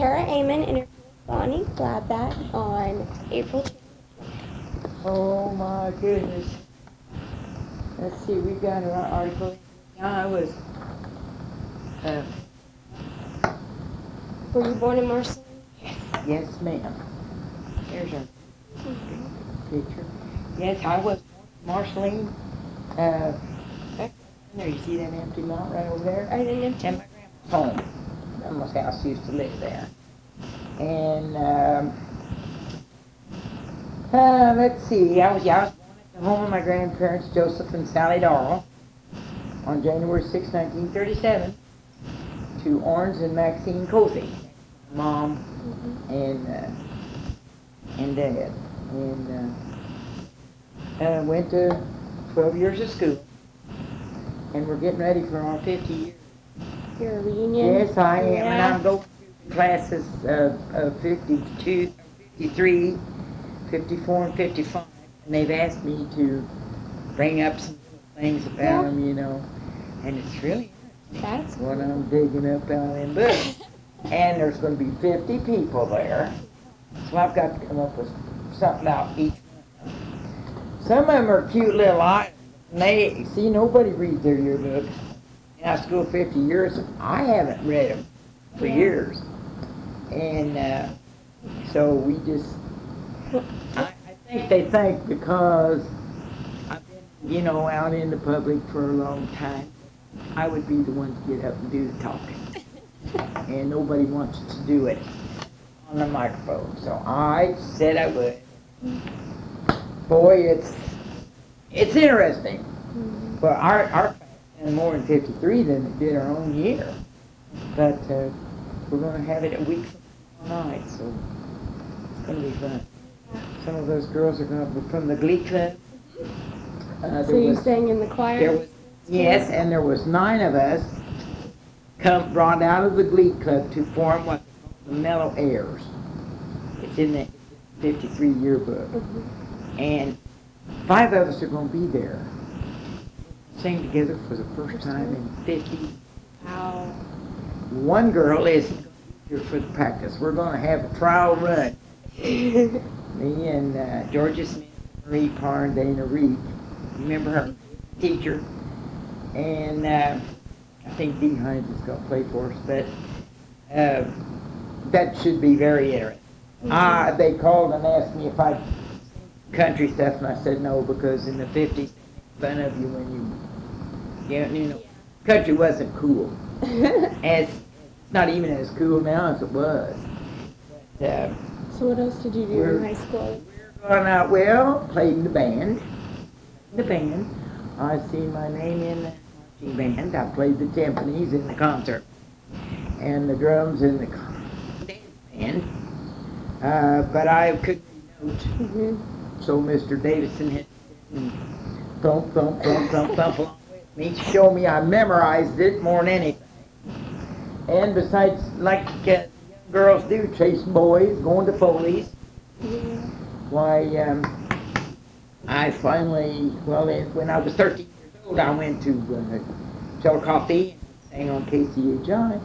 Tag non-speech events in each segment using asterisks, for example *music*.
Tara Amon interviewed Bonnie Gladbach on April 20th. Oh my goodness. Let's see, we've got our article. Yeah, I was, uh, Were you born in Marceline? yes ma'am. There's our picture. Yes, I was Marceline, uh, there, you see that empty lot right over there? Right in And my grandma's home. Grandma's house used to live there. And, um, uh, let's see, I was, yeah, I was born at the home of my grandparents, Joseph and Sally Darrell, on January 6, 1937, to Orange and Maxine Cozy, mom and, uh, and dad. And, uh, uh, went to 12 years of school, and we're getting ready for our 50 years. Your reunion? Yes, I am, and I'm going through classes of, of 52, 53, 54, and 55. And they've asked me to bring up some things about them, you know. And it's really That's what I'm digging up out in books. *laughs* And there's going to be 50 people there. So I've got to come up with something about each one. Some of them are cute little items. And they, see, nobody reads their yearbooks. In our school 50 years, I haven't read them for Yeah. years. And uh, so we just, I, I think they think because I've been, you know, out in the public for a long time, I would be the one to get up and do the talking. *laughs* And nobody wants to do it on the microphone. So I said I would. Boy, it's, it's interesting. But our, our had more than 53 than it did our own year. But uh, we're going to have it a week night, so it's going to be fun. Some of those girls are going to be from the Glee Club. Uh, So you was- sang in the choir? was, yes, and there was nine of us come, brought out of the Glee Club to form what the Mellow Airs. It's in the 53 yearbook. Mhm. And five of us are going to be there. Sing together for the first time in 50. Wow. One girl is here for the practice. We're going to have a trial run. *laughs* Me and uh, Georgia Smith, Marie Parr, and Dana Reed. Remember her teacher? And uh, I think Dee Hines is going to play for us, but uh, that should be very interesting. Uh, they called and asked me if I'd country stuff, and I said no because in the 50s, they fun of you when you, you know, country wasn't cool. *laughs* As not even as cool now as it was. But, uh, so what else did you do in high school? we're going out, well, played in the band. The band. I see my name in the marching band. I played the timpanis in the concert. And the drums in the dance band. Uh, but I couldn't note. hmm So Mr. Davidson had and thump, thump, thump, thump, thump me show me I memorized it more than anything. And besides, like uh, young girls do, chasing boys, going to Foley's. Yeah. Why, um, I finally, well, it, when I was 13 years old, I went to uh, and sang on KCHI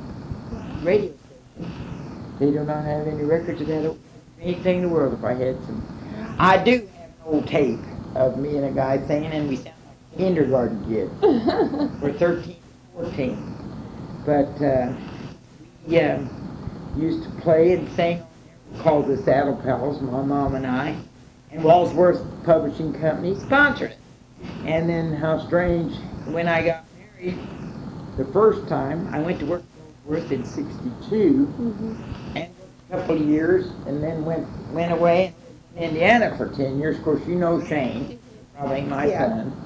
radio station. They do not have any records of that, anything in the world if I had some. I do have an old tape of me and a guy singing, and we sound kindergarten kid. *laughs* We're 13, 14. But uh, we um, used to play and sing called the Saddle Pals, my mom and I. And Walsworth Publishing Company sponsored it. And then how strange, when I got married, the first time, I went to work for Walsworth in 62 hmm and a couple of years and then went went away in Indiana for 10 years. Of course, you know Shane, probably my Yeah. son.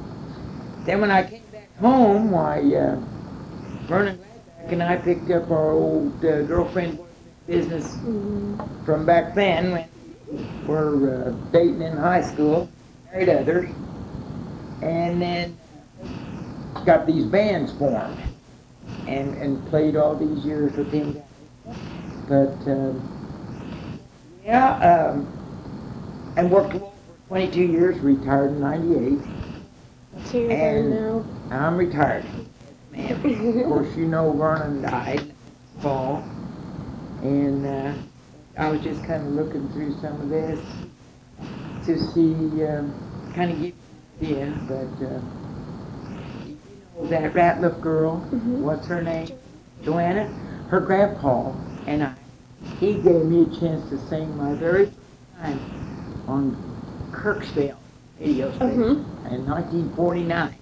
Then when I came back home, why, uh, Vernon Gladbach and I picked up our old uh, girlfriend business from back then when we were uh, dating in high school, married others, and then got these bands formed and, and played all these years with guys. But, um, yeah, um, and worked for 22 years, retired in 98. You're And- I'm retired. Of *laughs* course, you know Vernon died fall. And uh, I was just kind of looking through some of this to see, um, kind of get you an idea, but uh, you know that Ratliff girl, Mhm. what's her name? Joanna? Her grandpa and I, he gave me a chance to sing my very first time on Kirksville Mhm. in 1949.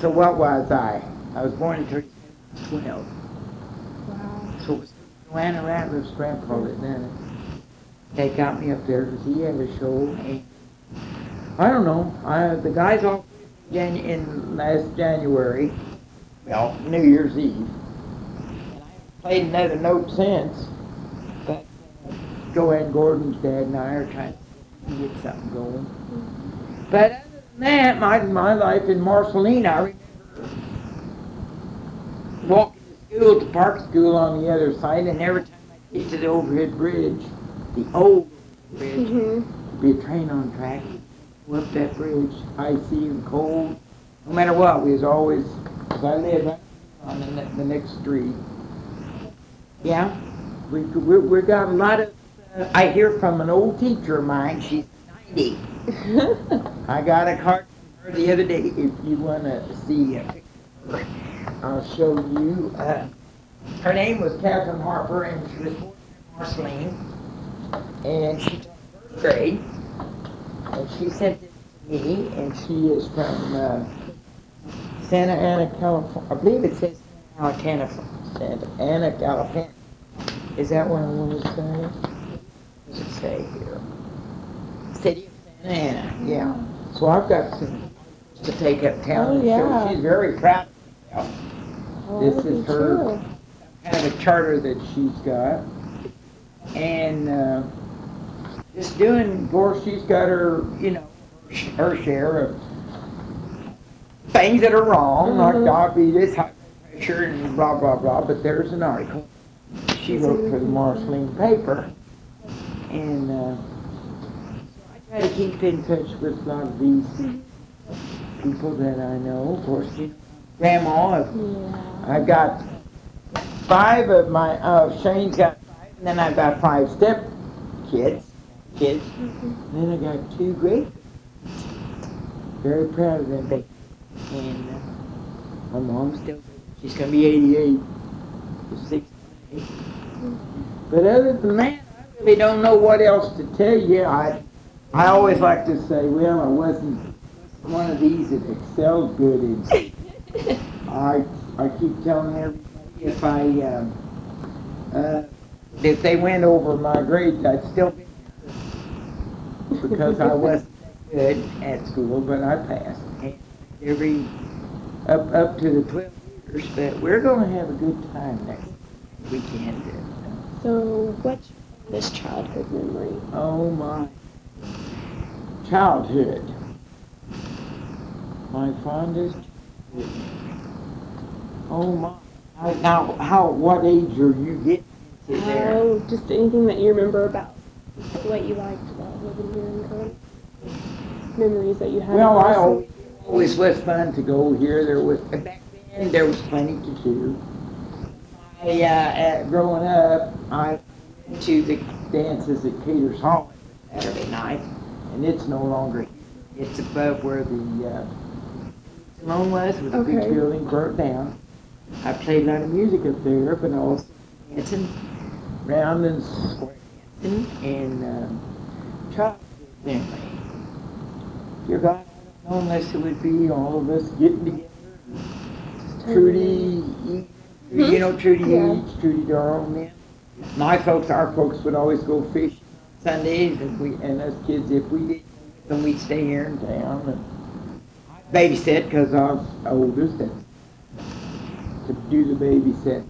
So what was I? I was born in 12. Wow. So it was Joanna Ratliff's grandpa that done. They got me up there because he had a show. And I don't know. I, the guys all Jan- in last January, well, New Year's Eve. And I haven't played another note since. But uh, Joanne Gordon's dad and I are trying to get something going. But other than that, my, my life in Marceline, I remember walking to school, to Park School on the other side, and every time I get to the overhead bridge, the old bridge, Mhm. be a train on track, go up that bridge, icy and cold. No matter what, we was always, cause I live right on the, ne- the next street. Yeah, we, we, we got a lot of, uh, I hear from an old teacher of mine, she's ninety. I got a card from her the other day, if you wanna see a picture I'll show you. Uh, her name was Catherine Harper, and she was born in Marceline, and she taught first grade. And she sent this to me, and she is from uh, Santa Ana, California. I believe it says Santa Ana, Santa Ana, California. Is that what I want to say? What does it say here? City of Santa Ana, yeah. So I've got some to take uptown. Oh, and show. yeah. She's very proud of herself. Oh, This is her- you. kind of a charter that she's got. And uh, just doing, of course, she's got her, you know, her share of things that are wrong, like Mhm. diabetes, high pressure, and blah, blah, blah. But there's an article she wrote for the Marceline paper. And uh, I keep in touch with a lot of these people that I know. Of course, you know, Grandma, Yeah. I've got five of my, uh, Shane's got five, and then I've got five step kids, kids, Mhm. and then I got two great. Very proud of them babies. And uh, my mom's still, she's gonna be 88, she's 68. But other than that, I really don't know what else to tell you. I, I always like to say, well, I wasn't one of these that excelled good in *laughs* I, I keep telling everybody if I, um, uh, if they went over my grades, I'd still be here. Because I wasn't good at school, but I passed. And Every, up, up to the twelve years, but we're gonna have a good time next weekend. So, what's this childhood memory? Oh my childhood. My fondest. Oh my. Now, now, how? What age are you getting into there? Oh, just anything that you remember about what you liked about living here in Cody. Memories that you had. Well, I always, always was fun to go here. There was back then there was plenty to do. I, uh, uh, growing up, I went to the dances at Caters Hall every Saturday night, and it's no longer. It's above where the uh, Salone was, with the big building burnt down. I played a lot of music up there, but also dancing round and square dancing and um, childhood memory. Dear God, I don't know unless it would be all of us getting together. Trudy, E- you know Trudy Yeah. Eads, Trudy them. My folks, our folks would always go fishing Sundays, and we, and us kids, if we didn't, then we'd stay here in town and babysit, because was oldest, and to do the babysit.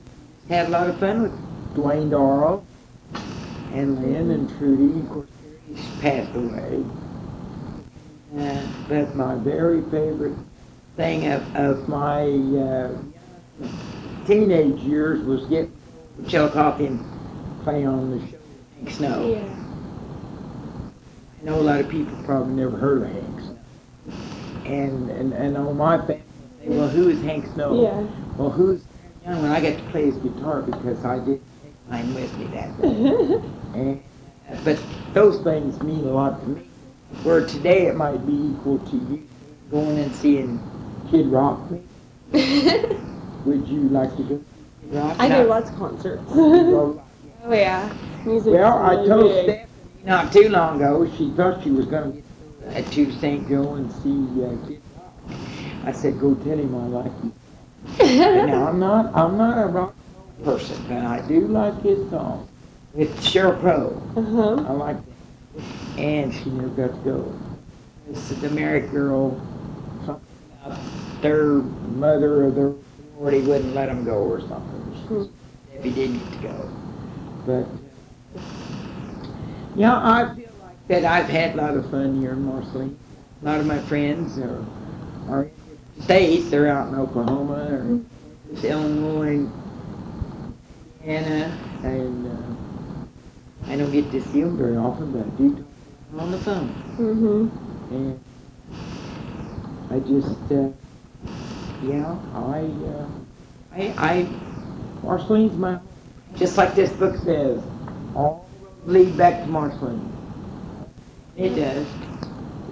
Had a lot of fun with Dwayne Darrell, and Lynn and Trudy, of course, Terry's passed away. Uh, but my very favorite thing of, of my uh, teenage years was getting Chillicothe and play on the show Snow. Yeah. I know a lot of people probably never heard of Hank Snow. And, and, and on my family, they say, well, who is Hank Snow? Yeah. Well, who's young when I got to play his guitar because I did I'm with me that day. *laughs* And, uh, but those things mean a lot to me. Where today it might be equal to you going and seeing Kid Rock. *laughs* Would you like to go see Kid Rock? I do lots of concerts. *laughs* Oh yeah, music. well, I told big. Not too long ago, she thought she was gonna get uh, to St. Joe and see uh, Kid Rock. I said, go tell him I like you. now, I'm not, I'm not a rock person, but I do like his song. With Sheryl Crow, Uh-huh. I like that. And she never got to go. It's the married girl, something about their mother or their sorority wouldn't let them go or something. Debbie didn't get to go. But, yeah, I feel like that I've had a lot of fun here in Marceline. A lot of my friends are, are in the states, they're out in Oklahoma or Illinois, Indiana, and uh, I don't get to see them very often, but I do talk to them on the phone. Mm-hmm. And I just, uh, yeah, I, uh, I, I, Marceline's my, just like this book says, all lead back to Marceline. It does.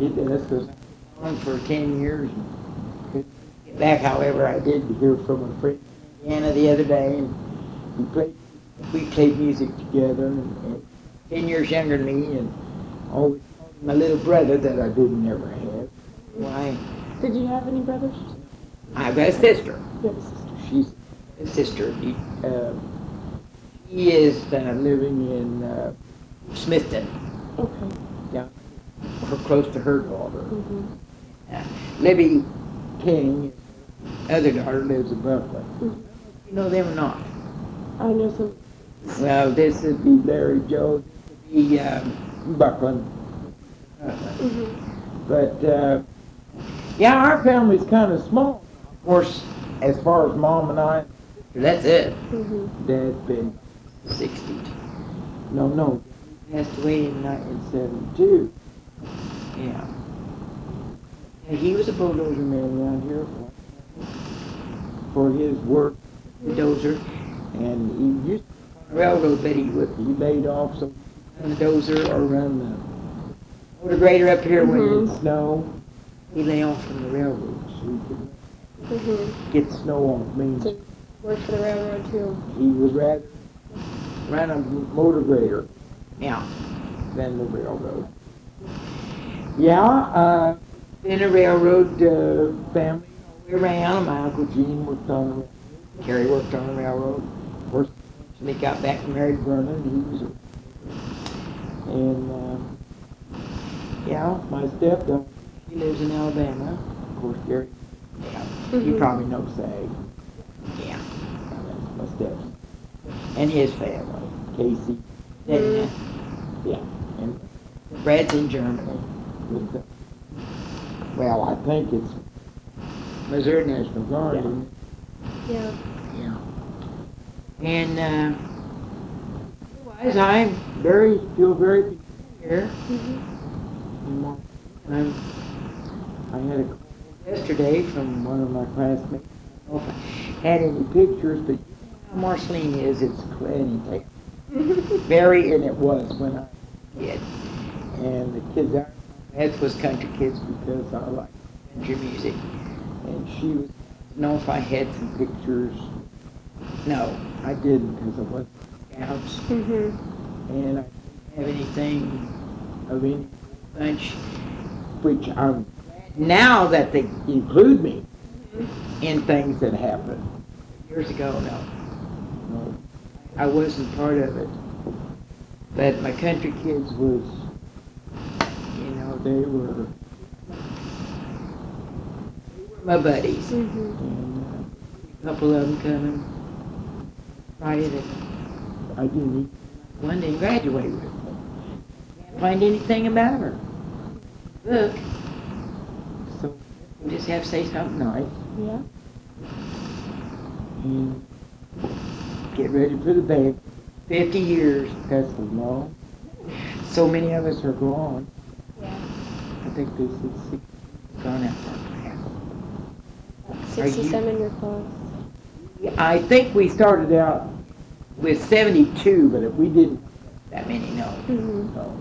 It does, because I was on for ten years get back. However, I did hear from a friend in Indiana the other day, and we played, we played music together, and, and ten years younger than me, and always called my little brother that I didn't ever have. Why? Did you have any brothers? I've got a sister. You have a sister. She's a sister. Uh, he is uh, living in uh, Smithton, Okay. or close to her daughter. Mhm. Uh, Libby King, other daughter, lives in Buffalo. Mhm. You know them or not? I know some. Well, this would be Larry Joe, this would be um, Buckland. Mhm. But, uh, yeah, our family's kind of small. Of course, as far as mom and I, that's it. Mhm. Dad's been 60. No, no, he passed away in 1972. Yeah. And he was a bulldozer man around here for, for his work, dozer. And he used to on the railroad, but he would, he laid off, so run the dozer or run the motor grader up here when Mhm. it snowed. He lay off from the railroad, so he could Mhm. get snow off Main So worked for the railroad too. he would rather run a motor grader, yeah, than the railroad. Yeah, uh, been a railroad, uh, family all the way around. My Uncle Gene worked on the railroad. Carrie worked on the railroad. Of course, when they got back and married Vernon, he was a, and, um, yeah, my stepdaughter, he lives in Alabama. Of course, Gary, yeah, you Mhm. probably know Sag. Yeah, my steps. And his family, Casey, Dana, yeah, and Brad's in Germany. Well, I think it's Missouri National Guard. Yeah. isn't it? Yeah. Yeah. And, uh, otherwise, I'm very, feel very peaceful here. Mhm. in Mar- And I had a call yesterday from one of my classmates. I don't know if I had any pictures, but Marceline is, it's plenty. Very, and it was when I was a kid. And the kids, I, that was country kids because I like country music. And she was, know if I had some pictures. No, I didn't because I wasn't scouts Mhm. and I didn't have anything of any bunch, which I'm glad now that they include me in things that happened years ago. No, I wasn't part of it. But my country kids was, you know, they were, they were my buddies. Mhm. And uh, a couple of them coming Friday that I didn't one didn't graduate with. Can't find anything about her. Look. So we just have to say something nice Yeah. and get ready for the band. Fifty years, that's long. So many of us are gone. Yeah. I think this is six, gone out for. Sixty-seven in your class. I think we started out with seventy-two, but if we didn't, that many know. Mhm. So.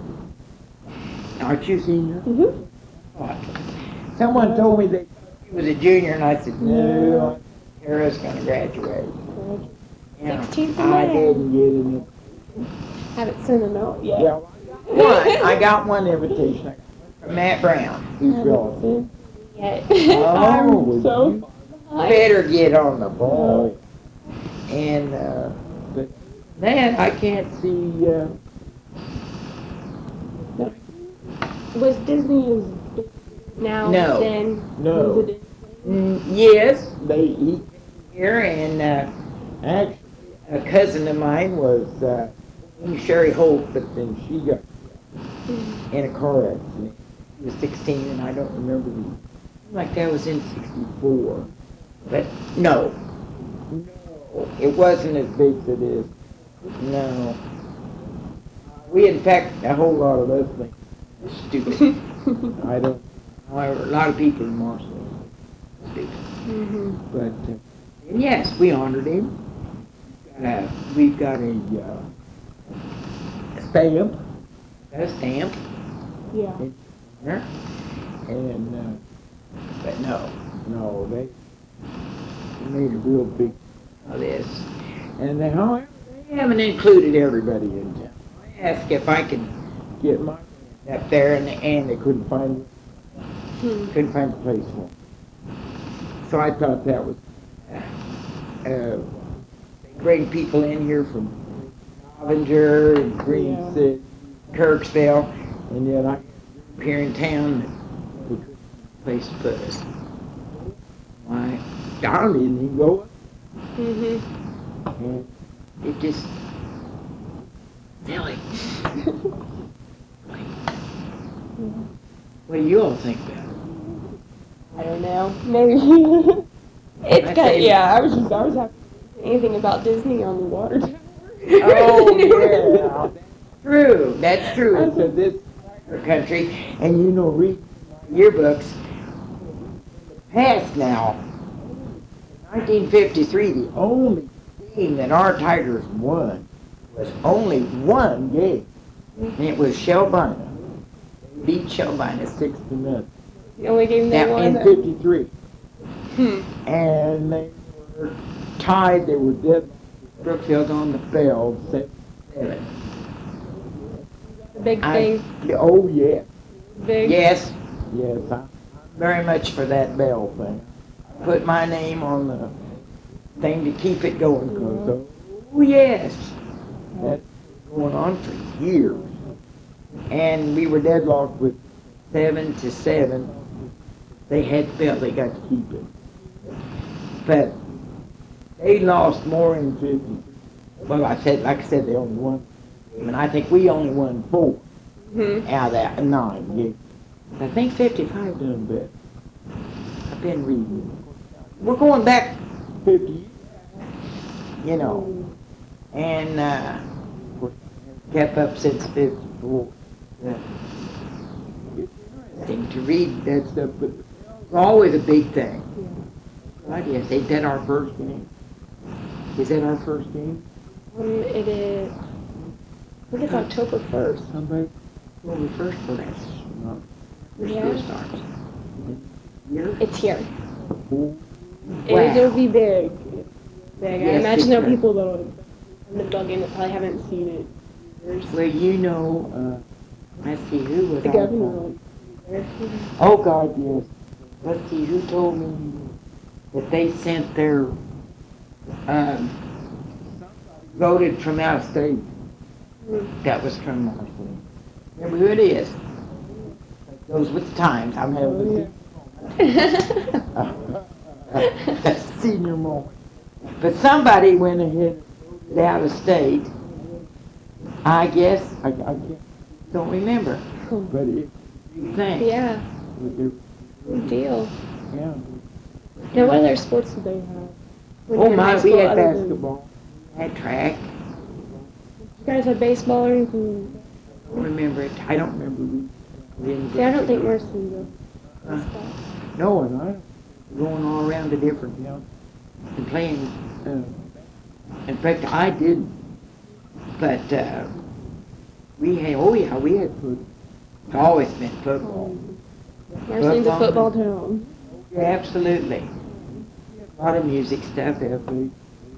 Aren't you senior? Mm-hmm. Someone told me that he was a junior, and I said, No. no, Kara's gonna graduate. Yeah. 16th of I May. didn't get any. Haven't sent them out yet. Yeah, one, *laughs* I got one invitation. I got one from Matt Brown, who's Haven't relative. yet. Oh, I'm would so you. Better get on the ball. And, uh, but then I can't see, uh, Was Disney as big now No. then? No. Was mm, yes, they, eat here and, uh, actually, a cousin of mine was, uh, Sherry Holt, but then she got in a car accident. She was sixteen and I don't remember the, like that was in sixty-four. But, no. No, it wasn't as big as it is. No. We, in fact, a whole lot of us things. it's stupid. *laughs* I don't, however, a lot of people in Marshall stupid. hmm But, uh, and yes, we honored him. Uh, we've got a, uh, stamp, a stamp, Yeah. and, uh, but no, no, they made a real big of this. And they, however, they haven't included everybody in town. I asked if I could get my up there, and, and they couldn't find Hmm. couldn't find a place for him. So I thought that was, uh, uh, bring people in here from Avenger and Green Yeah. City, Kirksville, and yet I, here in town, we couldn't place to put us. Why, Don didn't even go up, Mm-hmm. and it just, silly. *laughs* What do you all think about it? I don't know. Maybe. *laughs* it's say- Yeah, I was just. I was happy. Anything about Disney on the water? Oh, *laughs* yeah. True, that's true. I said this is country, and you know, read yearbooks. Past now, 1953, the only game that our Tigers won was only one game, and it was Shelbina. They beat Shelbina six to nothing. The only game they Now won. in that- '53, Hmm. and they were tied. They were dead. Brookfield on the field, seven seven. The big I- thing. Oh, yeah. Big. Yes, yes, I'm very much for that bell thing. Put my name on the thing to keep it going, 'cause, mm-hmm. oh, yes, that's going on for years. And we were deadlocked with seven to seven. They had felt they got to keep it. But they lost more in fifty. Well, I said, like I said, they only won, I mean, I think we only won four Hmm. out of that nine games. I think 55 done better. I've been reading. We're going back 50 years, you know, and uh, kept up since 54. Yeah. It's interesting to read that stuff, but it's always a big thing. I guess, ain't that our first game? Is that our first game? Um, it is. I think it's October first. Somebody, well, the first for that. No. Yeah. starts. Here? It's here. Wow. It, it'll be big. Big. I imagine there are people that'll have been bugging that probably haven't seen it. in. Well, you know, uh, let's see, who was The governor. phone? will be there. Oh, God, yes. Let's see, who told me that they sent their, um, voted from out of state. That was from out of state. Remember who it is? Goes with the times. I'm having Oh, a *laughs* *laughs* senior moment. But somebody went ahead and voted out of state. I guess, I, I can't, don't remember, but it, big thing. yeah. It- Big deal. yeah. Now, what other sports do they have? Oh my, we had basketball, had track, You guys had baseball or anything? I don't remember it, I don't remember. we- didn't See, I don't think Mercy does. Huh? No, and I, going all around the different, you know, and playing, uh, in fact, I did But, uh, we had, oh yeah, we had football. It's always been football. Marceline's a Football. football town. Yeah, absolutely. A lot of music stuff, every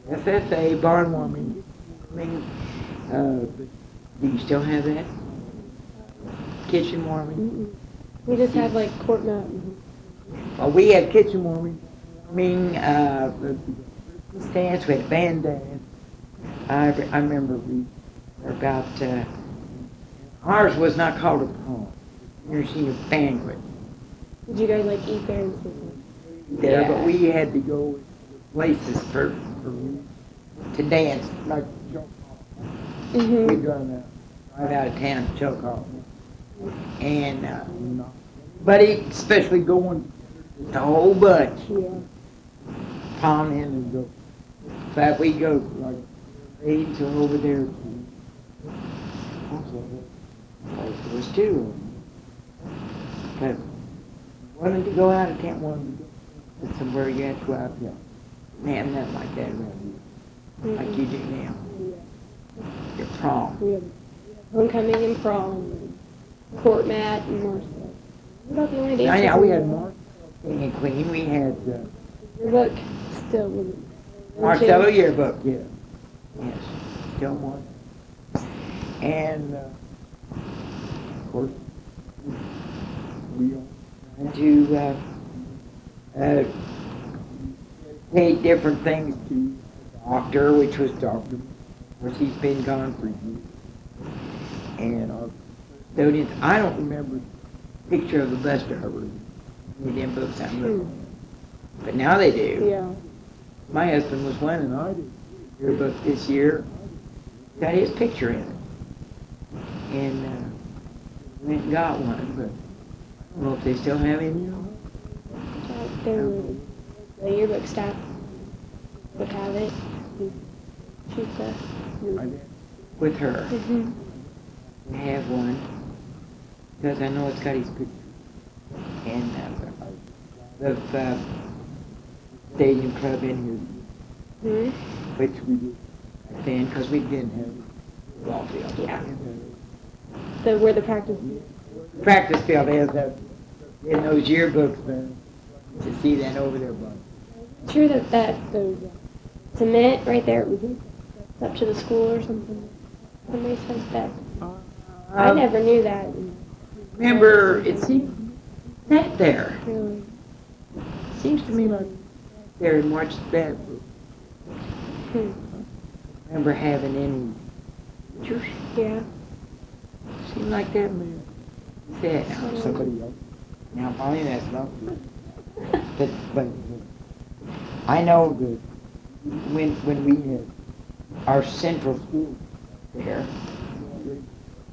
FFA, barn warming. I mean, uh, do you still have that? Kitchen warming? We just had like Court Mountain. Well, we had kitchen warming, warming, uh, the the dance, we had band dance. I, re- I remember we were about, uh, ours was not called a prom. You ever seen a banquet Did you guys like eat there and there, but we had to go places for, for, to dance, like, we'd Mm-hmm. gonna drive out of town to Chillicothe. And, uh, but especially going, the whole bunch. Yeah. pound in and go. In fact, we go like eight to over there. to- There was two of them. But wanted to go out of town, wanted to go to somewhere you had to go out there. Man, nothing like that around here, like you do now. Your prom. We had homecoming and prom, court mat and Marcel. What about the only dances? I know, we had in- Mark, King and Queen, we had uh, Your book still wasn't. Marcello yearbook, yeah. Yes, still one. And, uh, of course, we all had to, uh, uh, take different things to the doctor, which was Doctor, of he's been gone for years. And our custodians, I don't remember the picture of the bus driver in them books I'm looking. But now they do. Yeah. My husband was one and I did yearbook this year. Got his picture in it. And uh, went and got one, but I don't know if they still have any. Of them. They were, the yearbook staff would have it. She's the. With her. Mm-hmm. I have one. Because I know it's got his picture. And uh, the uh, stadium club in here, which we did then, because we didn't have ball field. Yeah. The where the practice. practice field is that in those yearbooks there to see that over there, but Sure that that those uh, cement right there was up to the school or something. Somebody said that. I Um, never knew that. remember it seems that there Really. seems to me like there and watched that. Hmm. Remember having any pictures? Yeah. Seemed like that man said now somebody else. Now probably that's not good. But but I know that when when we had our central school there.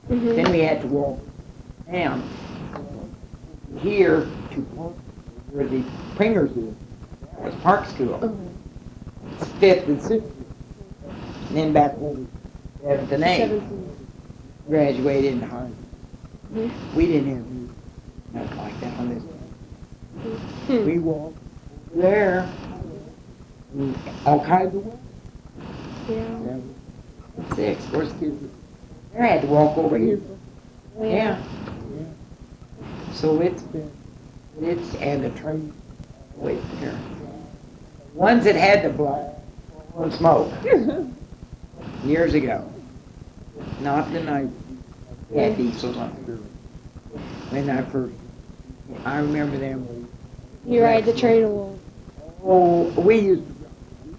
Mhm. Then we had to walk down here to where the Pringers is. That was Park School, It's fifth and sixth. And then back over seventh and eighth, graduated in high. Mhm. We didn't have nothing like that on this. Hmm. We walked over there, all kinds of ways. Yeah. Six, worst kids. I had to walk over here. Yeah. So it's been, it's, and the train, wait there. Ones that had the black, on smoke, *laughs* years ago. Not the night, we had diesels on. When I first, I remember them. You ride the train a little. Oh, we used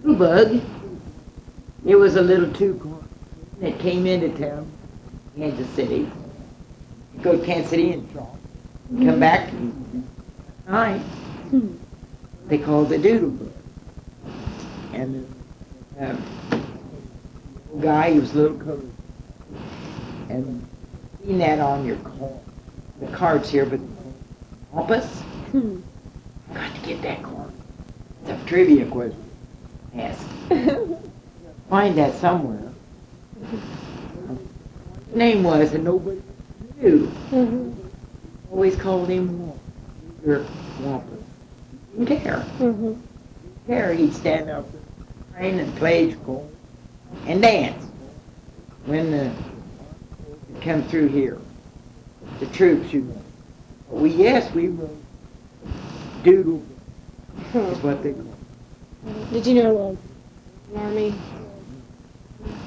a bug. It was a little two-car that came into town, Kansas City. Go to Kansas City and. Come back night. Hmm. They called it doodle bug. And the um, guy, he was a little colored. And seen that on your car. The card's here, but compass. Hmm. Got to get that card. It's a trivia question. Ask. *laughs* Find that somewhere. Name was, and nobody knew. Mhm. Always called him Whomper. Or Whomper. Didn't care. Mhm. Care. He'd stand up and train and play school and dance. when the come through here, the troops, you know. We yes, we wrote doodle Huh. is what they call. Did you know uh, an army?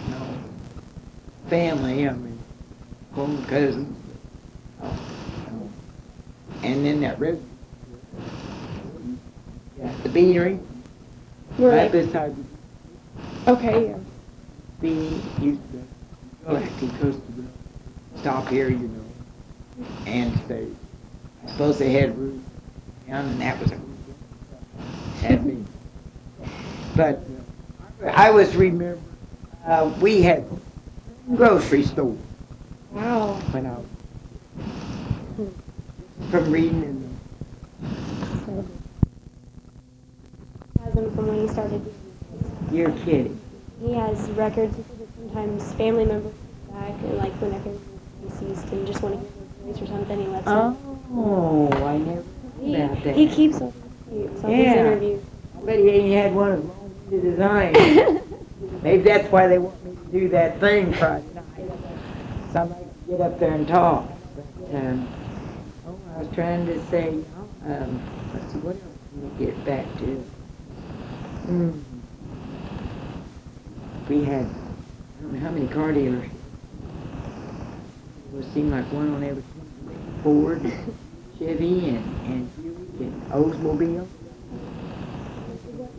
No. Family, I mean, home cousins. Oh. And then that road. Yeah, the beanery, right like, beside okay, yeah. the used to go back to Rica. Stop here, you know, and stay. I suppose they had room down, and that was me. But I was remember uh, we had grocery store Wow. when I was from reading in So, has him from when he started. You're kidding. He has records. He said that sometimes family members come back and like when they're deceased and just want to hear their voice or something, he lets them. Oh, I never He, about that. he keeps these Yeah. interviews. I bet he ain't had one as long as design. *laughs* Maybe that's why they want me to do that thing Friday night. Somebody can get up there and talk. But, um, oh, I was trying to say, um, let's see, what else can we get back to? Hmm. We had, I don't know how many car dealers. It would seem like one on every Ford, *laughs* Chevy, and, and Buick, and Oldsmobile.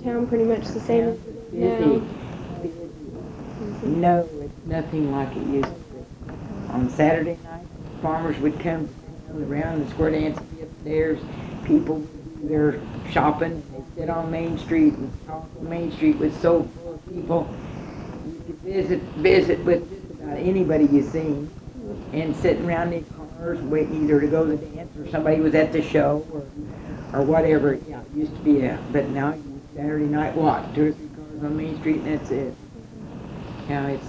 Town pretty much the same as it is Busy. now. Busy. No, it's nothing like it used to be. On Saturday night, farmers would come around the square dance would be upstairs. People would do their shopping. They'd sit on Main Street and talk Main Street was so full of people. You could visit visit with just about anybody you seen, and sitting around these cars waiting either to go to the dance or somebody was at the show or or whatever. Yeah, it used to be a, but now you Saturday night what? Two or three cars on Main Street and that's it. Now it's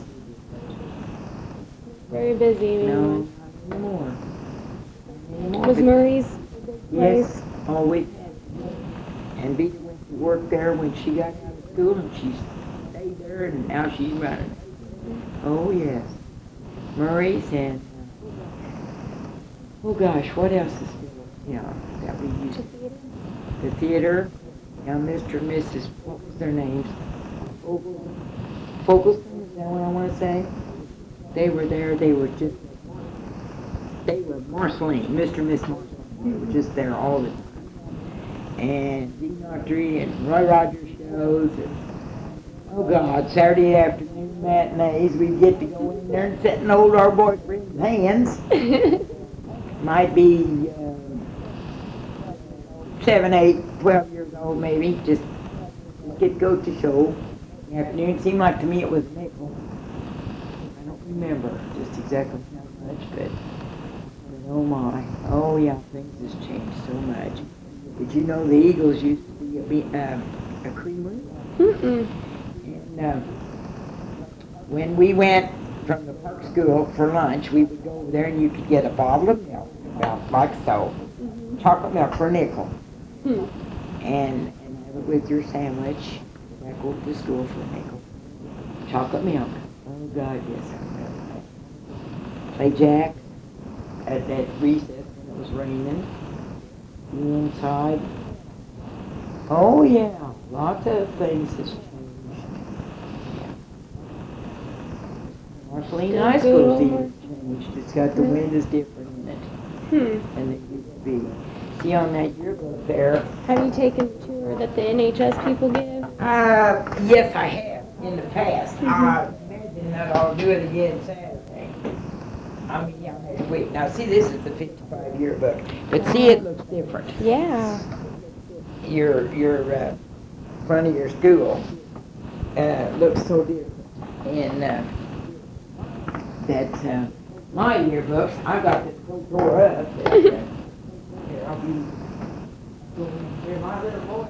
Very busy. no, not anymore. Not anymore. Was Murray's a big place? Yes, always. And Vita went to work there when she got out of school and she stayed there and now she's running. Oh, yes. Murray's and, oh gosh, what else is you know, that we used, To theater? the theater, now Mr. and Mrs., what was their names? Fogel- Fogelston, is that what I want to say? They were there, they were just, they were Marceline, Mr. and Miss Marceline, they were just there all the time. And Gene Autry and Roy Rogers shows and, oh God, Saturday afternoon matinees, we'd get to go in there and sit and hold our boyfriend's hands. *laughs* Might be, um, seven, eight, twelve years old maybe, just get go to show. The afternoon, seemed like to me it was nickel. I don't remember just exactly how much, but, oh my, oh yeah, things has changed so much. Did you know the Eagles used to be a, um, a creamery? Mm-mm. And, uh, when we went from the park school for lunch, we would go over there and you could get a bottle of milk, about like so, Mhm. chocolate milk for a nickel, Hmm. and, and have it with your sandwich, I over to school for a nickel. Chocolate milk. Oh God, yes, I remember that. Play jack at that recess when it was raining. Be inside. Oh yeah, lots of things changed. High changed. It's got the wind windows different in it Hmm. than they used to be. See on that yearbook there, Have you taken the tour that the NHS people give? Uh, yes, I have in the past. Mhm. I imagine that I'll do it again Saturday. I mean, yeah, next week. Now, see, this is the 55 yearbook, but see, it looks different. Yeah. Your your uh, front of your school uh, looks so different. And uh, that uh, my yearbooks, I've got this whole tore up. That, uh, here, I'll be going here. My little boy.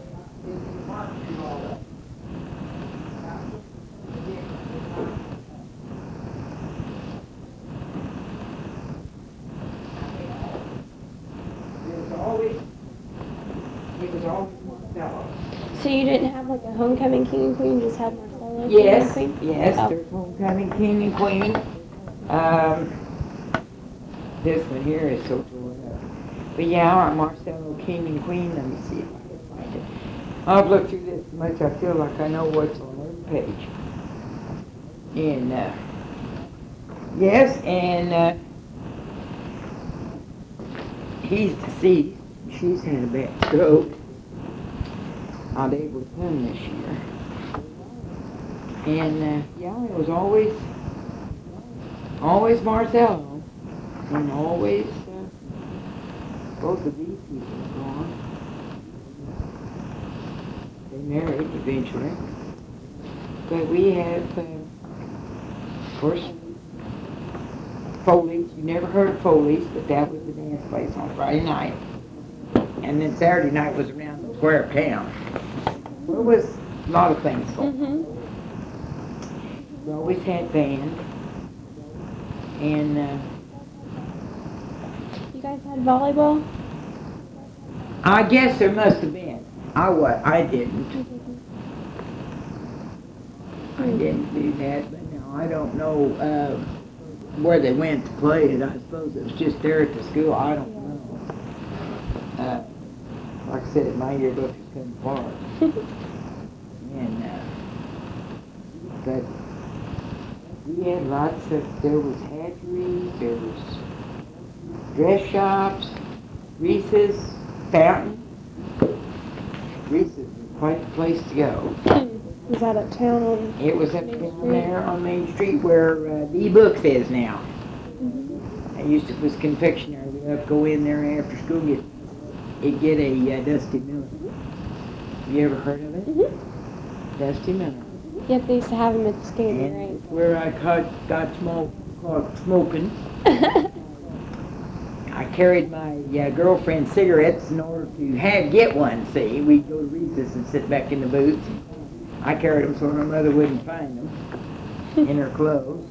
is marching all up. It was always, it was always one fellow. So you didn't have like a homecoming king and queen, you just had Marcella homecoming king and Yes, yes, Oh. there's homecoming king and queen. Um, this one here is so tore up. But yeah, our Marcelo king and queen, let me see if I can find it. I've looked through this much, I feel like I know what's on every page. And, uh, yes, and, uh, he's deceased. She's had a bad stroke. Not able to come this year. And uh, yeah, it was always, always Marcello, and always uh, both of these people are gone. They married eventually, but we have, uh, of course, Foley's. You never heard of Foley's, but that was the dance place on Friday night, and then Saturday night was around the square of town. It was a lot of things going. on. Mm-hmm. We always had band. And uh, You guys had volleyball? I guess there must have been. I what? I didn't. I didn't do that, but no, I don't know uh, where they went to play it. I suppose it was just there at the school. I don't know. Uh, like I said, my yearbook is coming apart. *laughs* And uh, but we had lots of. There was hatcheries. There was dress shops, Reese's, fountain. Reese's was quite the place to go. *clears throat* Was that uptown on? It was up Main down Street? there on Main Street where uh, the Books is now. Mhm. I used to was confectionery. We'd have to go in there after school and get it get a uh, Dusty Miller. You ever heard of it? Mhm. Dusty Miller. Yep, they used to have them at the skating rink. Where I caught, got smoke, caught smoking. *laughs* I carried my uh, girlfriend's cigarettes in order to have get one. See, we'd go to recess and sit back in the booth. I carried them so my mother wouldn't find them *laughs* in her clothes.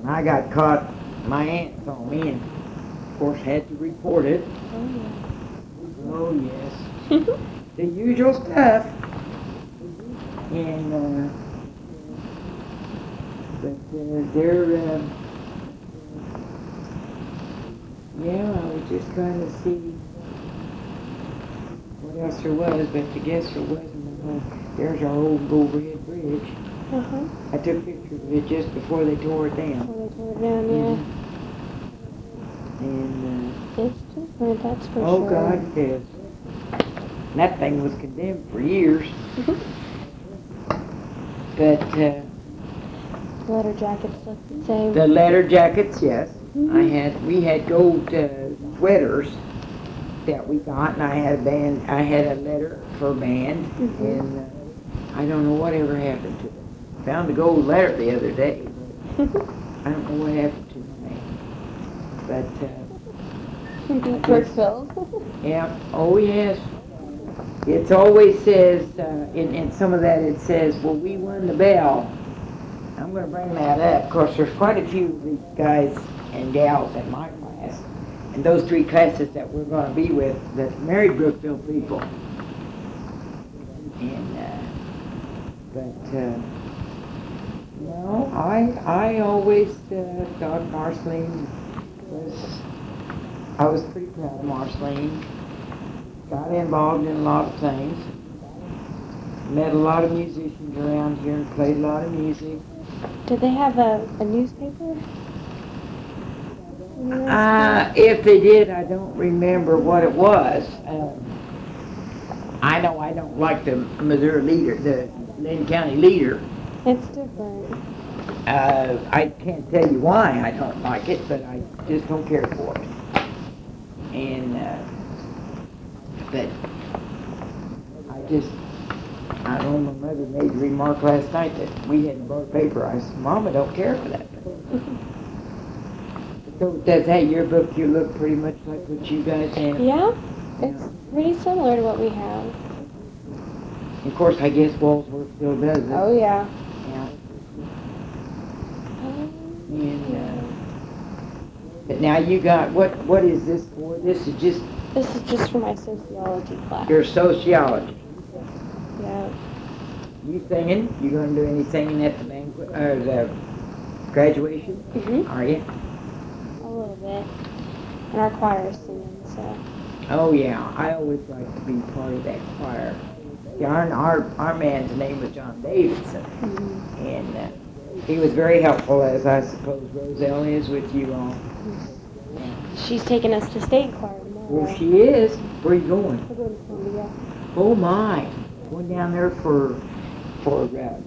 And I got caught. My aunt saw me, and of course had to report it. Oh yes, *laughs* the usual stuff. And uh, but uh, they're. Uh, yeah, I was just trying to see what else there was, but I guess there wasn't. Uh, there's our old overhead bridge. Uh-huh. I took pictures of it just before they tore it down. Before they tore it down, yeah. And It's different, that's for uh, oh sure. God, yes. And that thing was condemned for years. But uh, Letter jackets look the same. the letter jackets, yes. I Mhm. had we had gold uh, sweaters that we got, and I had a band. I had a letter for a band, Mhm. and uh, I don't know whatever happened to it. Found a gold letter the other day. *laughs* I don't know what happened to name. But uh, Brookville. *laughs* yeah, oh yes. It always says uh, in in some of that it says, "Well, we won the bell." I'm going to bring that up. Of course, there's quite a few of these guys and gals in my class, and those three classes that we're going to be with that married Brookville people. And uh, but uh, no, I I always uh, thought Marceline was. I was pretty proud of Marceline. Got involved in a lot of things. Met a lot of musicians around here and played a lot of music. Did they have a, a newspaper? Uh, if they did, I don't remember what it was. Um, I know I don't like the Missouri leader, the Linn County leader. It's different. Uh, I can't tell you why I don't like it, but I just don't care for it. And, uh, but I just, I know my mother made a remark last night that we hadn't bought paper. I said, Mama don't care for that. *laughs* So does that yearbook, you look pretty much like what you guys have? Yeah, it's pretty similar to what we have. Of course, I guess Walsworth still does it. Oh, yeah. Yeah. Um, And, uh, but now you got, what, what is this for? This is just This is just for my sociology class. your sociology. Yeah. you singing? You gonna do any singing at the banquet, or the graduation? Mhm. Are you? A little bit. And our choir is singing, so. Oh, yeah, I always like to be part of that choir. Yeah, our, our, our man's name was John Davidson, Mhm. and, uh, he was very helpful, as I suppose Roselle is with you all. She's taking us to state choir tomorrow. Well, she is. Where are you going? We're going to Columbia. Oh, my. Going down there for, for, uh,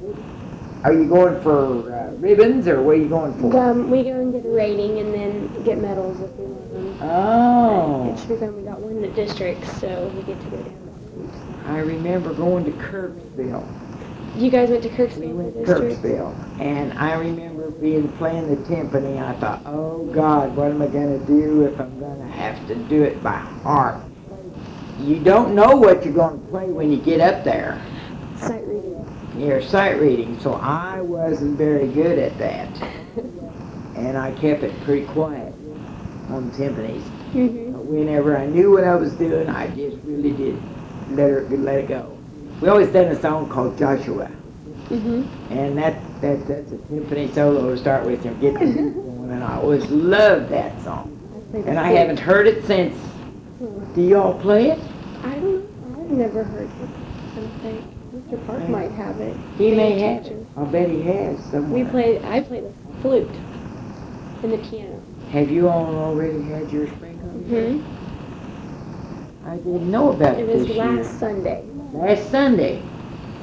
are you going for, uh, ribbons, or what are you going for? Um, we go and get a rating and then get medals if we want them. Oh. It's fun. We got one in the district, so we get to go down. There. I remember going to Kirksville. You guys went to We Kirksville went for to? Kirksville, and I remember being playing the timpani. I thought, oh God, what am I gonna do if I'm gonna have to do it by heart? You don't know what you're gonna play when you get up there. Sight reading. Your sight reading, so I wasn't very good at that, *laughs* and I kept it pretty quiet on timpanis. mhm. But whenever I knew what I was doing, I just really did let her let it go. We always done a song called Joshua. Mhm. And that, that that's a timpani solo to start with and get *laughs* going, and I always loved that song. And I haven't heard it since. Hmm. Do y'all play it? I don't know. I've never heard it. I think. Mr. Park might have it. He may have it. I'll bet he has somewhere. We played. I played the flute and the piano. Have you all already had your spring Mhm. I didn't know about it It was last year. Sunday. Last Sunday.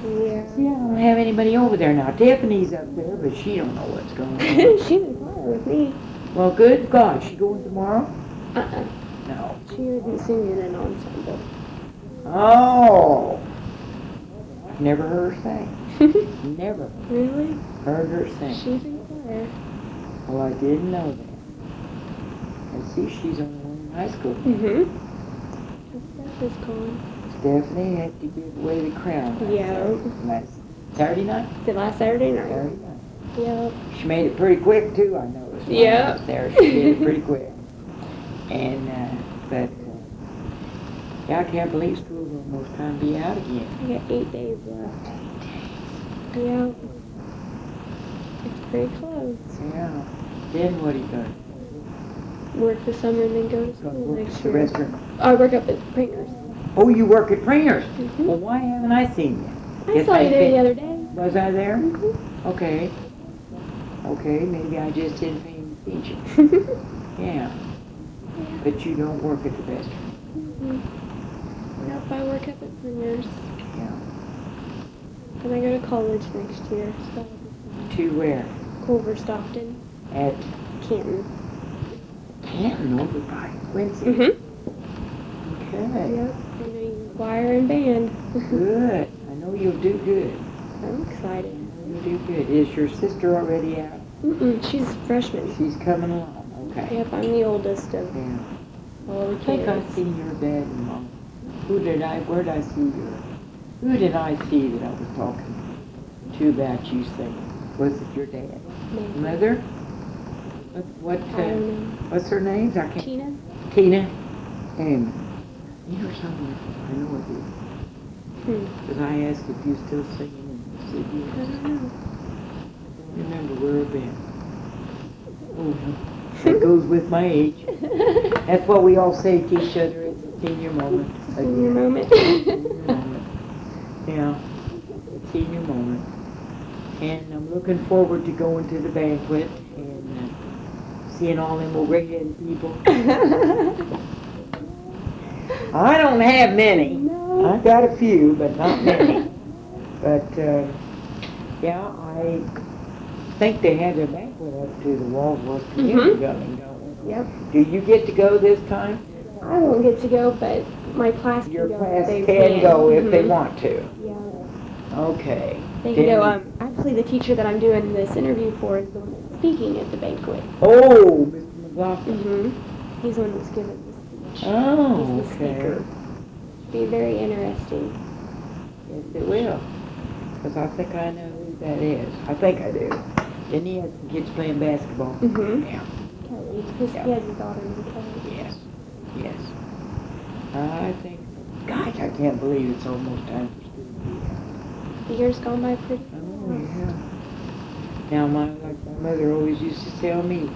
Yeah. See, I don't have anybody over there now. Tiffany's up there, but she don't know what's going *laughs* on. She's in choir with me. well, good God, she going tomorrow? Uh-uh. No. She isn't singing in ensemble. Oh. I've never heard her sing. *laughs* Never really? heard her sing. She's in choir. Well, I didn't know that. And see, she's only in high school. Mm-hmm. Steph is gone. Stephanie had to give away the crown. last Yeah. Saturday- Last Saturday night? The last Saturday night. Saturday night. Yep. She made it pretty quick too, I noticed. Yeah. There, she did it pretty quick. And, uh, but, yeah, I can't believe school's almost time to be out again. I got eight days left. Yeah. It's pretty close. Yeah. Then what are you gonna, Work this summer and then go to school work next the year. restaurant? I work up at Pringer's. Oh, you work at Pringer's? Mhm. Well, why haven't I seen you? I Guess saw I you there the other day. Was I there? Mhm. Okay. Okay, maybe I just didn't pay attention. *laughs* Yeah. But you don't work at the restaurant. Mhm. Nope, I work at Pringer's. Yeah. And I go to college next year. So that'll be fun. To where? Culver Stockton, At Canton. Canton over by Quincy. Mm-hmm. Okay. Yep. I know you choir and band. Good. I know you'll do good. I'm excited. You'll do good. Is your sister already out? Mm-mm, she's a freshman. She's coming along. Okay. Yep, I'm the oldest of Yeah. all the I think I kids. seen your dad and mom. Who did I, where did I see your, who did I see that I was talking to about you singing? Was it your dad? Maybe. Mother? What, what, uh, what's her name? I can't. Tina? Tina? And, you know something, I know it is. Hmm. Because I asked if you still singing and you said I don't know. Remember where I've been. Oh, that goes with my age. *laughs* That's what we all say to each other. It's a senior moment. Senior moment. *laughs* Yeah, senior moment. And I'm looking forward to going to the banquet and uh, seeing all them old red-headed people. *laughs* I don't have many. no. I've got a few, but not many. But, uh, yeah, I think they had their banquet up to the Walsworth Community Mhm. Building. Yep. Do you get to go this time? I won't get to go, but my class Your can go. class if can they go if they Mhm. want to. Yeah. Okay. They can go, um, actually the teacher that I'm doing this interview for is the one that's speaking at the banquet. Oh, Mr. McLaughlin. Mm-hmm. He's the one that's giving the speech. Oh, He's the okay. speaker. Be very interesting. Yes, it will. Because I think I know who that is. I think I do. Didn't he have some kids playing basketball? Mm-hmm. Yeah. Kelly. His, Yeah. He has his daughter named Kelly. Yes, yes. I think, gosh, I can't believe it's almost time for school to be out. The years gone by pretty Oh, yeah. Now, my, like my mother always used to tell me,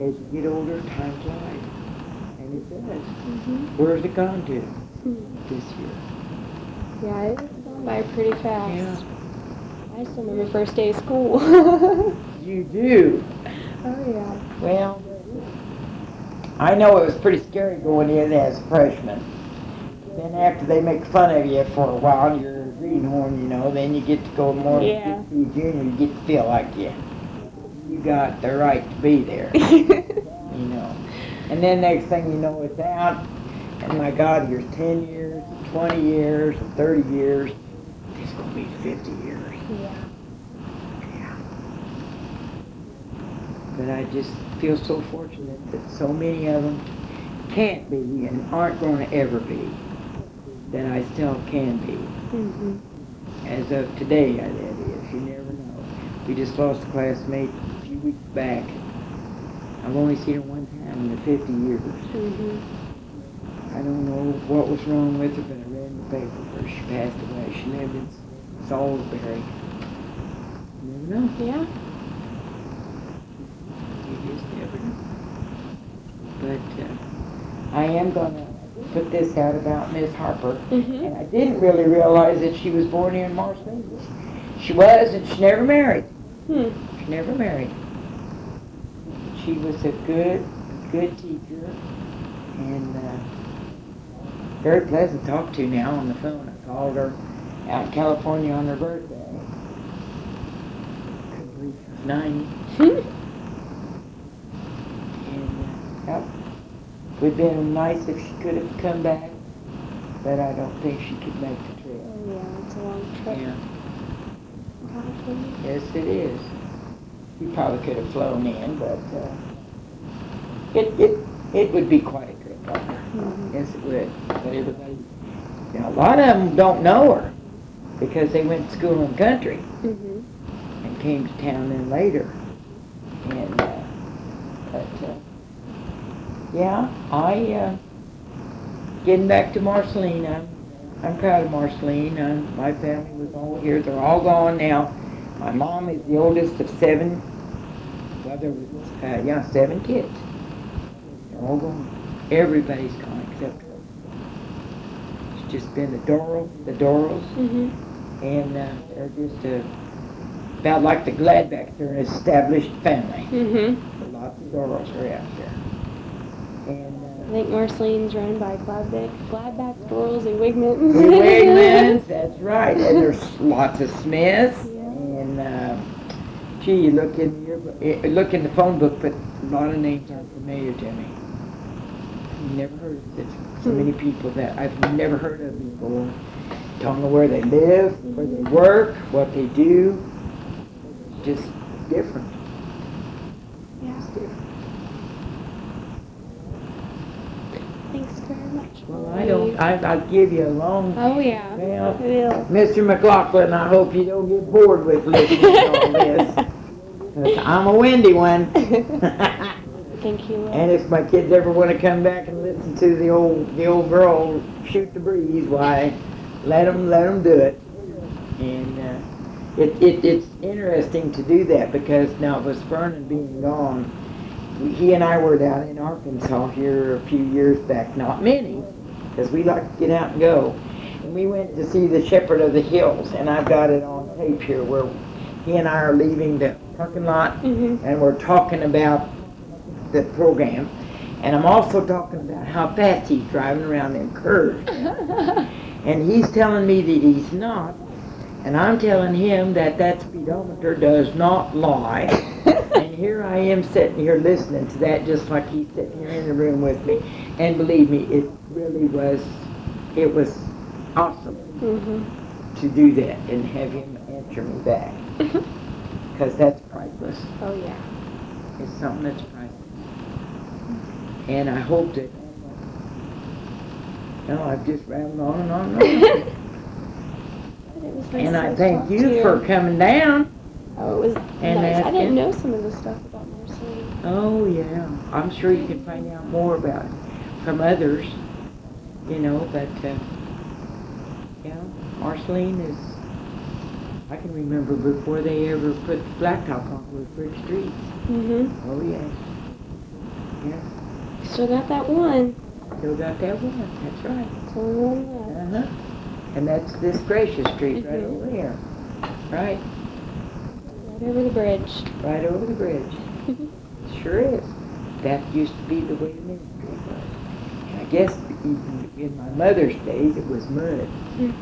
as you get older, time flies. And it does. Mhm. Where's it gone to Hmm. this year? Yeah, it's gone by pretty fast. Yeah. I still remember first day of school. *laughs* You do. oh yeah. Well, I know it was pretty scary going in as a freshman. Then after they make fun of you for a while, you're a greenhorn, you know, then you get to go more, Yeah. to junior, you get to feel like you, you got the right to be there, *laughs* you know. And then next thing you know, it's out, and my God, here's ten years, twenty years, thirty years. It's gonna be fifty years. yeah. Yeah. But I just feel so fortunate that so many of them can't be and aren't going to ever be. That I still can be. Mhm. As of today, I- that is. You never know. We just lost a classmate a few weeks back. I've only seen her one time in the 50 years. Mhm. I don't know what was wrong with her, but I read in the paper where she passed away. She lived in Salisbury. You never know. Yeah. You just never know. But uh, I am gonna put this out about Miss Harper. Mhm. And I didn't really realize that she was born here in Marceline. She was, and she never married. Hmm. She never married. She was a good, good teacher, and uh, very pleasant to talk to now on the phone. I called her out in California on her birthday. Couldn't believe she was 90. And, uh, yep. Would have been nice if she could have come back, but I don't think she could make the trip. Oh yeah, it's a long trip. Yeah. Yes, it is. You probably could have flown in, but uh, it, it, it would be quite a trip. Mhm. Yes, it would. But everybody, now, a lot of them don't know her because they went to school in the country Mhm. and came to town then later. And, yeah, I, uh, getting back to Marceline, I'm, I'm proud of Marceline. My family was all here. They're all gone now. My mom is the oldest of seven, well, there was, uh, yeah, seven kids. They're all gone. Everybody's gone except her. It's just been the Doral, the Dorals, Mhm. and uh, they're just uh, about like the Gladbachs. They're an established family. Mhm. Lots of Dorals are out there. I think Marceline's run by Gladbach, Gladbach, Dorals, and uh, Wigmans. *laughs* that's right. And there's lots of Smiths. Yeah. And uh, gee, you look in your look in the phone book, but a lot of names aren't familiar to me. I've never heard of this. So Hmm. many people that I've never heard of before. Don't know where they live, where they work, what they do. Just different. Yeah. Just different. Thanks very much. Well, I don't. I, give you a long. Oh yeah. Well, I. Mr. McLaughlin, I hope you don't get bored with listening to all this. *laughs* I'm a windy one. *laughs* *laughs* Thank you. and if my kids ever want to come back and listen to the old the old girl shoot the breeze, why, let them let them do it. And uh, it, it it's interesting to do that because now with Vernon being gone, he and I were down in Arkansas here a few years back, not many, because we like to get out and go. And we went to see the Shepherd of the Hills, and I've got it on tape here where he and I are leaving the parking lot, Mhm. and we're talking about the program. And I'm also talking about how fast he's driving around them curves. *laughs* And he's telling me that he's not. And I'm telling him that that speedometer does not lie. *laughs* and here I am sitting here listening to that just like he's sitting here in the room with me. And believe me, it really was, it was awesome Mhm. to do that and have him answer me back. *laughs* Because that's priceless. Oh yeah. It's something that's priceless. And I hope that, no, I've just rambled on and on and on. *laughs* It was nice And I thank you for coming down. Oh, it was and nice. I didn't know some of the stuff about Marceline. Oh, yeah. I'm sure you can find out more about it from others, you know, but, uh, yeah, Marceline is, I can remember before they ever put blacktop on with brick streets. Mhm. Oh, yeah. Yeah, Still got that one. still got that one, that's right. The one left. Uh-huh. And that's this Gracious Street right Mhm. over here. Right, Right over the bridge. right over the bridge. Sure is. That used to be the way the Main Street was. I guess even in my mother's days, it was mud. Mm.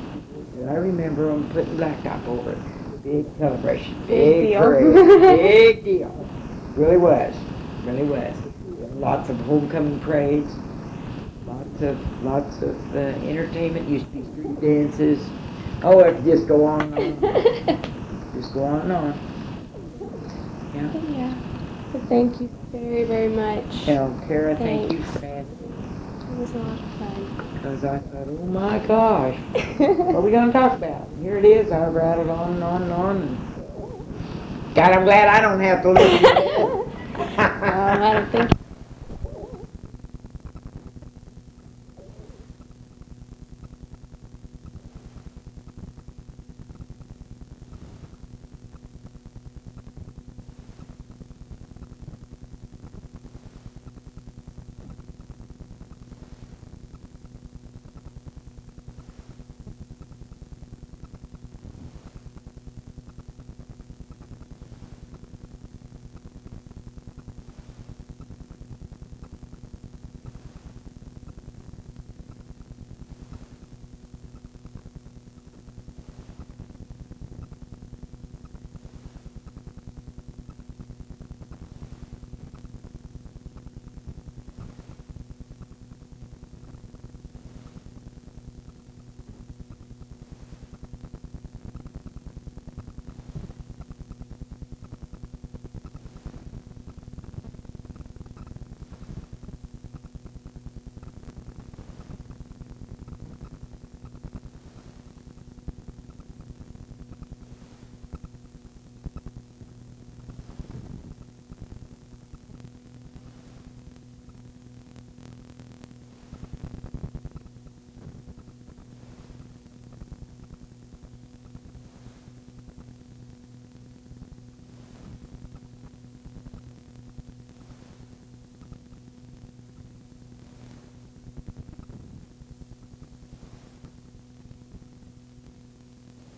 I remember them putting blacktop over it. Big celebration, Big big deal. parade, big deal. Really was, really was. Lots of homecoming parades, of, lots of uh, entertainment, used to be street dances. Oh, it could just go on and on, *laughs* just go on and on. Yeah. yeah. Thank you very, very much. Now, Kara, thank you Thanks. for asking, It was a lot of fun. because I thought, oh my gosh, what are we gonna talk about? Here it is, I rattled on and on and on. and God, I'm glad I don't have to listen to Um, I don't think